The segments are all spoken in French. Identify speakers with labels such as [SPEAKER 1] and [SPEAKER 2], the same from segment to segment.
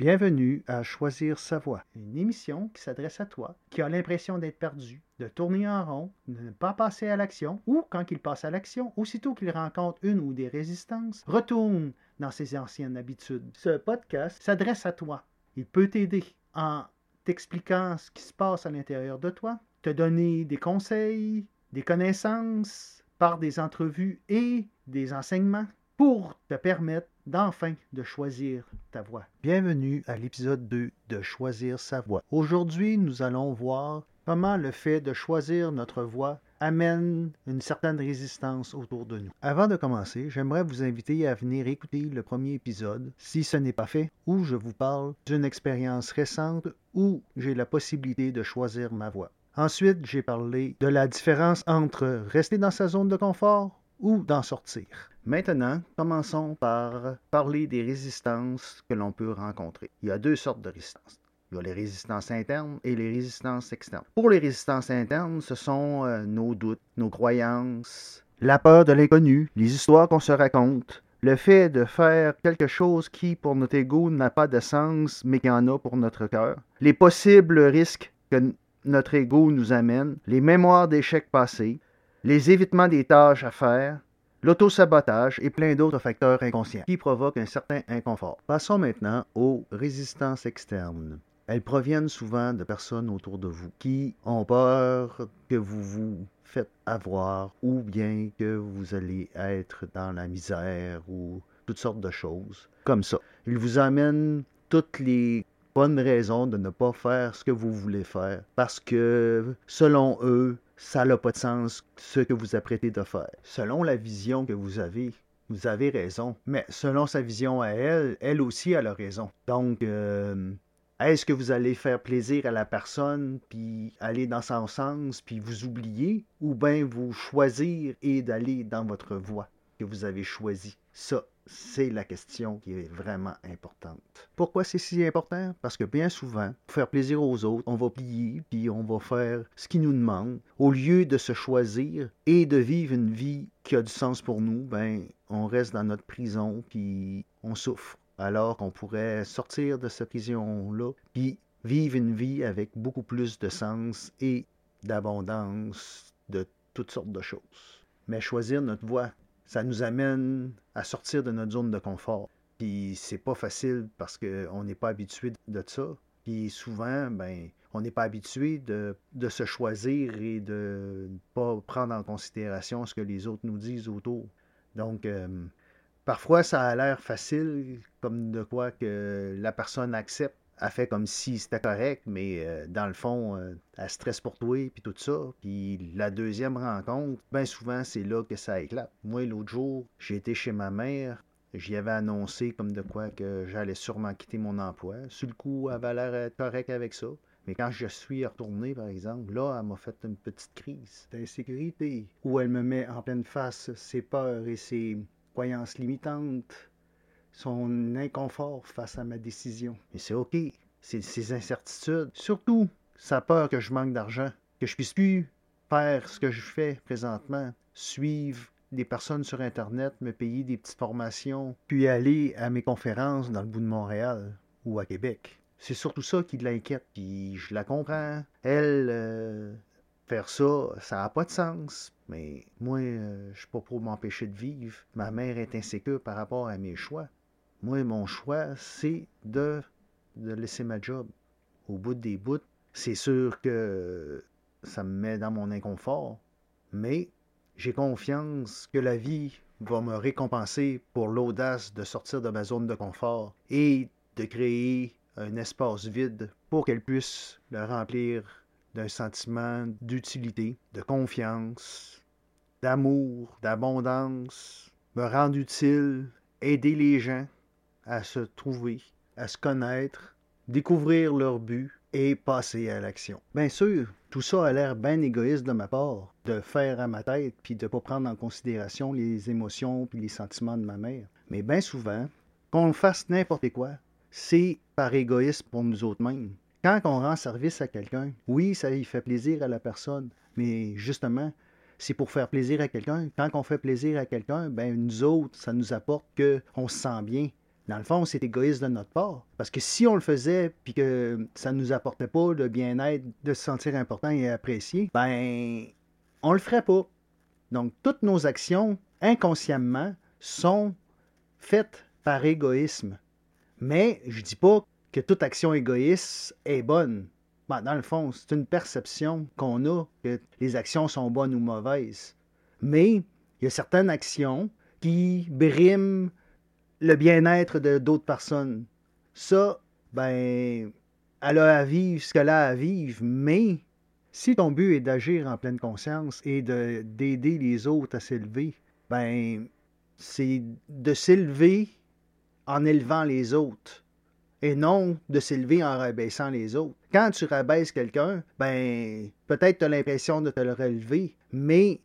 [SPEAKER 1] Bienvenue à Choisir sa voie, une émission qui s'adresse à toi qui a l'impression d'être perdu, de tourner en rond, de ne pas passer à l'action, ou quand il passe à l'action, aussitôt qu'il rencontre une ou des résistances, retourne dans ses anciennes habitudes. Ce podcast s'adresse à toi. Il peut t'aider en t'expliquant ce qui se passe à l'intérieur de toi, te donner des conseils, des connaissances par des entrevues et des enseignements pour te permettre d'enfin de choisir ta voie. Bienvenue à l'épisode 2 de Choisir sa voie. Aujourd'hui, nous allons voir comment le fait de choisir notre voie amène une certaine résistance autour de nous. Avant de commencer, j'aimerais vous inviter à venir écouter le premier épisode, si ce n'est pas fait, où je vous parle d'une expérience récente où j'ai la possibilité de choisir ma voie. Ensuite, j'ai parlé de la différence entre rester dans sa zone de confort ou d'en sortir. Maintenant, commençons par parler des résistances que l'on peut rencontrer. Il y a deux sortes de résistances. Il y a les résistances internes et les résistances externes. Pour les résistances internes, ce sont euh, nos doutes, nos croyances, la peur de l'inconnu, les histoires qu'on se raconte, le fait de faire quelque chose qui, pour notre ego, n'a pas de sens, mais qui en a pour notre cœur, les possibles risques que notre ego nous amène, les mémoires d'échecs passés, les évitements des tâches à faire, l'autosabotage et plein d'autres facteurs inconscients qui provoquent un certain inconfort. Passons maintenant aux résistances externes. Elles proviennent souvent de personnes autour de vous qui ont peur que vous vous faites avoir ou bien que vous allez être dans la misère ou toutes sortes de choses comme ça. Ils vous amènent toutes les bonnes raisons de ne pas faire ce que vous voulez faire parce que selon eux, ça n'a pas de sens ce que vous apprêtez de faire. Selon la vision que vous avez, vous avez raison. Mais selon sa vision à elle, elle aussi a la raison. Donc, euh, est-ce que vous allez faire plaisir à la personne, puis aller dans son sens, puis vous oublier, ou bien vous choisir et d'aller dans votre voie que vous avez choisie? Ça, c'est la question qui est vraiment importante. Pourquoi c'est si important? Parce que bien souvent, pour faire plaisir aux autres, on va plier, puis on va faire ce qu'ils nous demandent. Au lieu de se choisir et de vivre une vie qui a du sens pour nous, ben, on reste dans notre prison, puis on souffre. Alors qu'on pourrait sortir de cette prison-là, puis vivre une vie avec beaucoup plus de sens et d'abondance de toutes sortes de choses. Mais choisir notre voie, ça nous amène à sortir de notre zone de confort. Puis c'est pas facile parce qu'on n'est pas habitué de ça. Puis souvent, ben, on n'est pas habitué de, se choisir et de ne pas prendre en considération ce que les autres nous disent autour. Donc, euh, parfois, ça a l'air facile, comme de quoi que la personne accepte elle fait comme si c'était correct, mais euh, dans le fond, euh, elle stresse pour toi, puis tout ça. Puis la deuxième rencontre, bien souvent, c'est là que ça éclate. Moi, l'autre jour, j'ai été chez ma mère, j'y avais annoncé comme de quoi que j'allais sûrement quitter mon emploi. Sur le coup, elle avait l'air correct avec ça. Mais quand je suis retourné, par exemple, là, elle m'a fait une petite crise d'insécurité où elle me met en pleine face ses peurs et ses croyances limitantes son inconfort face à ma décision. Et c'est OK. C'est ses incertitudes. Surtout, sa peur que je manque d'argent, que je puisse plus faire ce que je fais présentement, suivre des personnes sur Internet, me payer des petites formations, puis aller à mes conférences dans le bout de Montréal ou à Québec. C'est surtout ça qui l'inquiète, puis je la comprends. Elle, euh, faire ça, ça n'a pas de sens. Mais moi, euh, je suis pas pour m'empêcher de vivre. Ma mère est insécure par rapport à mes choix. Moi, mon choix, c'est de, de laisser ma job. Au bout des bouts, c'est sûr que ça me met dans mon inconfort, mais j'ai confiance que la vie va me récompenser pour l'audace de sortir de ma zone de confort et de créer un espace vide pour qu'elle puisse le remplir d'un sentiment d'utilité, de confiance, d'amour, d'abondance, me rendre utile, aider les gens, à se trouver, à se connaître, découvrir leur but et passer à l'action. Bien sûr, tout ça a l'air bien égoïste de ma part, de faire à ma tête puis de ne pas prendre en considération les émotions puis les sentiments de ma mère. Mais bien souvent, qu'on fasse n'importe quoi, c'est par égoïsme pour nous autres mêmes. Quand on rend service à quelqu'un, oui, ça y fait plaisir à la personne, mais justement, c'est pour faire plaisir à quelqu'un. Quand on fait plaisir à quelqu'un, ben nous autres, ça nous apporte qu'on se sent bien, dans le fond, c'est égoïste de notre part. Parce que si on le faisait, puis que ça ne nous apportait pas le bien-être de se sentir important et apprécié, ben, on le ferait pas. Donc, toutes nos actions, inconsciemment, sont faites par égoïsme. Mais je dis pas que toute action égoïste est bonne. Ben, dans le fond, c'est une perception qu'on a que les actions sont bonnes ou mauvaises. Mais il y a certaines actions qui briment le bien-être de d'autres personnes. Ça, ben, elle a à vivre ce qu'elle a à vivre, mais si ton but est d'agir en pleine conscience et d'aider les autres à s'élever, ben, c'est de s'élever en élevant les autres et non de s'élever en rabaissant les autres. Quand tu rabaisses quelqu'un, ben, peut-être tu as l'impression de te le relever, mais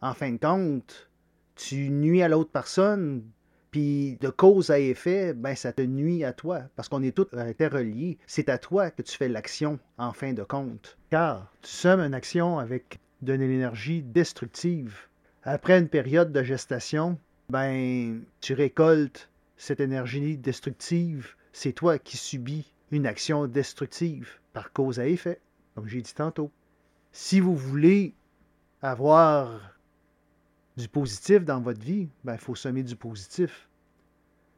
[SPEAKER 1] en fin de compte, tu nuis à l'autre personne, puis de cause à effet, ben ça te nuit à toi, parce qu'on est tous interreliés. C'est à toi que tu fais l'action en fin de compte. Car tu sommes une action avec de l'énergie destructive. Après une période de gestation, ben tu récoltes cette énergie destructive. C'est toi qui subis une action destructive par cause à effet, comme j'ai dit tantôt. Si vous voulez avoir du positif dans votre vie, il ben, faut semer du positif.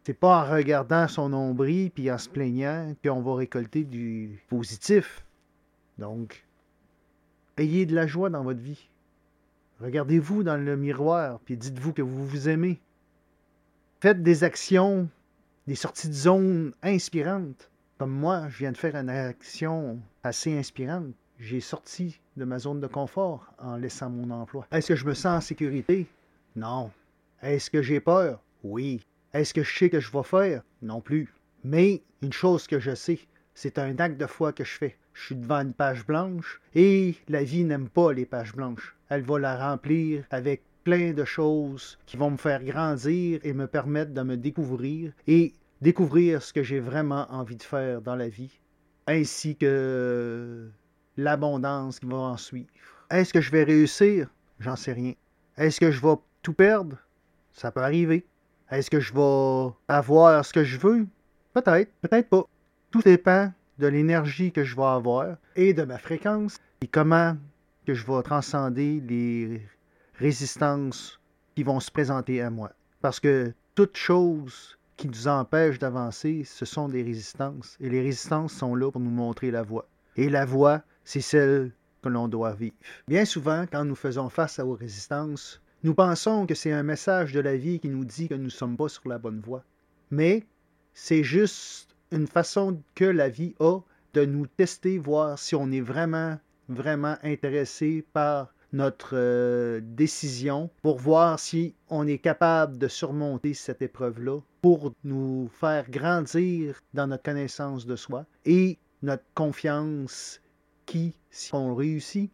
[SPEAKER 1] C'est pas en regardant son nombril puis en se plaignant qu'on va récolter du positif. Donc, ayez de la joie dans votre vie. Regardez-vous dans le miroir puis dites-vous que vous vous aimez. Faites des actions, des sorties de zone inspirantes. Comme moi, je viens de faire une action assez inspirante j'ai sorti de ma zone de confort en laissant mon emploi. Est-ce que je me sens en sécurité? Non. Est-ce que j'ai peur? Oui. Est-ce que je sais que je vais faire? Non plus. Mais une chose que je sais, c'est un acte de foi que je fais. Je suis devant une page blanche et la vie n'aime pas les pages blanches. Elle va la remplir avec plein de choses qui vont me faire grandir et me permettre de me découvrir et découvrir ce que j'ai vraiment envie de faire dans la vie, ainsi que l'abondance qui va en suivre. Est-ce que je vais réussir? J'en sais rien. Est-ce que je vais tout perdre? Ça peut arriver. Est-ce que je vais avoir ce que je veux? Peut-être, peut-être pas. Tout dépend de l'énergie que je vais avoir et de ma fréquence et comment que je vais transcender les résistances qui vont se présenter à moi. Parce que toute chose qui nous empêche d'avancer, ce sont des résistances. Et les résistances sont là pour nous montrer la voie. Et la voie, c'est celle que l'on doit vivre. Bien souvent, quand nous faisons face aux résistances, nous pensons que c'est un message de la vie qui nous dit que nous ne sommes pas sur la bonne voie. Mais c'est juste une façon que la vie a de nous tester, voir si on est vraiment, vraiment intéressé par notre euh, décision pour voir si on est capable de surmonter cette épreuve-là pour nous faire grandir dans notre connaissance de soi et notre confiance qui, si on réussit,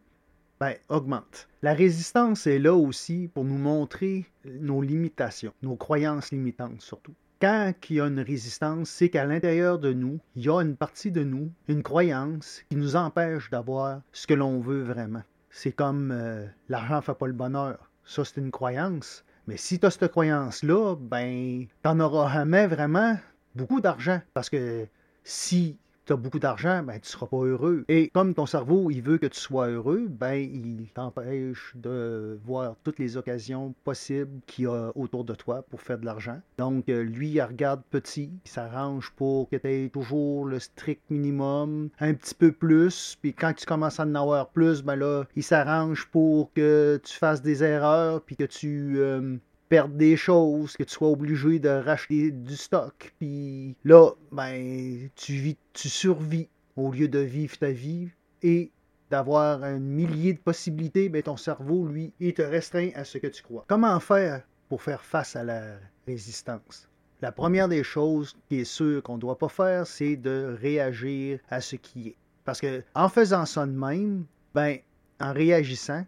[SPEAKER 1] ben, augmente. La résistance est là aussi pour nous montrer nos limitations, nos croyances limitantes surtout. Quand il y a une résistance, c'est qu'à l'intérieur de nous, il y a une partie de nous, une croyance qui nous empêche d'avoir ce que l'on veut vraiment. C'est comme euh, l'argent ne fait pas le bonheur. Ça, c'est une croyance. Mais si tu as cette croyance-là, ben, tu n'en auras jamais vraiment beaucoup d'argent. Parce que si tu beaucoup d'argent, ben, tu ne seras pas heureux. Et comme ton cerveau, il veut que tu sois heureux, ben, il t'empêche de voir toutes les occasions possibles qu'il y a autour de toi pour faire de l'argent. Donc, euh, lui, il regarde petit, il s'arrange pour que tu aies toujours le strict minimum, un petit peu plus, puis quand tu commences à en avoir plus, ben là, il s'arrange pour que tu fasses des erreurs, puis que tu... Euh, perdre des choses, que tu sois obligé de racheter du stock. Puis là, ben, tu vis, tu survis au lieu de vivre ta vie et d'avoir un millier de possibilités, ben ton cerveau, lui, il te restreint à ce que tu crois. Comment faire pour faire face à la résistance? La première des choses qui est sûre qu'on ne doit pas faire, c'est de réagir à ce qui est. Parce que en faisant ça de même, ben, en réagissant,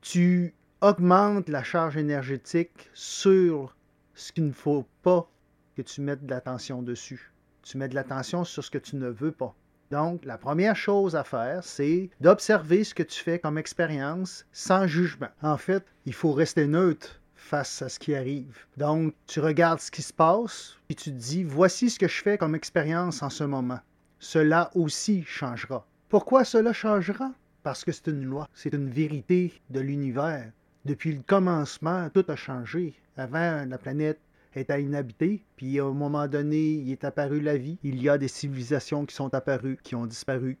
[SPEAKER 1] tu augmente la charge énergétique sur ce qu'il ne faut pas que tu mettes de l'attention dessus. Tu mets de l'attention sur ce que tu ne veux pas. Donc, la première chose à faire, c'est d'observer ce que tu fais comme expérience sans jugement. En fait, il faut rester neutre face à ce qui arrive. Donc, tu regardes ce qui se passe, puis tu te dis, voici ce que je fais comme expérience en ce moment. Cela aussi changera. Pourquoi cela changera? Parce que c'est une loi, c'est une vérité de l'univers. Depuis le commencement, tout a changé. Avant, la planète était inhabitée, puis à un moment donné, il est apparu la vie. Il y a des civilisations qui sont apparues, qui ont disparu.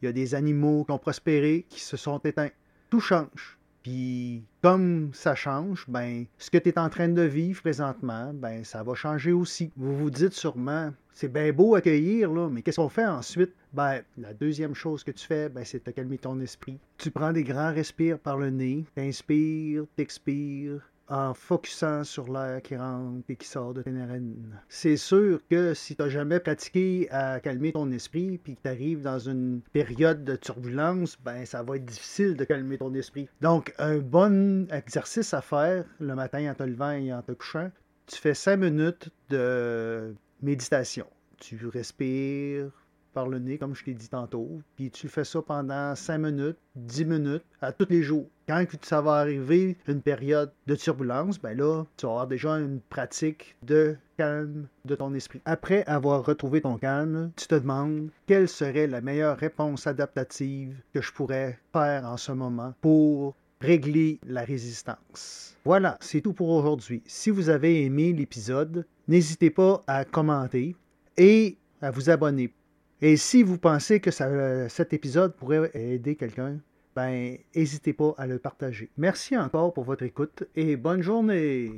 [SPEAKER 1] Il y a des animaux qui ont prospéré, qui se sont éteints. Tout change. Puis comme ça change, ben ce que tu es en train de vivre présentement, ben ça va changer aussi. Vous vous dites sûrement, c'est bien beau accueillir là, mais qu'est-ce qu'on fait ensuite? Ben la deuxième chose que tu fais, ben c'est de calmer ton esprit. Tu prends des grands respires par le nez, t'inspires, t'expires, en focusant sur l'air qui rentre et qui sort de tes narines. C'est sûr que si tu n'as jamais pratiqué à calmer ton esprit, puis que tu arrives dans une période de turbulence, ben ça va être difficile de calmer ton esprit. Donc, un bon exercice à faire le matin en te levant et en te couchant, tu fais cinq minutes de méditation. Tu respires par le nez, comme je t'ai dit tantôt. Puis tu fais ça pendant 5 minutes, 10 minutes, à tous les jours. Quand ça va arriver une période de turbulence, ben là, tu vas avoir déjà une pratique de calme de ton esprit. Après avoir retrouvé ton calme, tu te demandes quelle serait la meilleure réponse adaptative que je pourrais faire en ce moment pour régler la résistance. Voilà, c'est tout pour aujourd'hui. Si vous avez aimé l'épisode, n'hésitez pas à commenter et à vous abonner et si vous pensez que cet épisode pourrait aider quelqu'un, ben, n'hésitez pas à le partager. Merci encore pour votre écoute et bonne journée.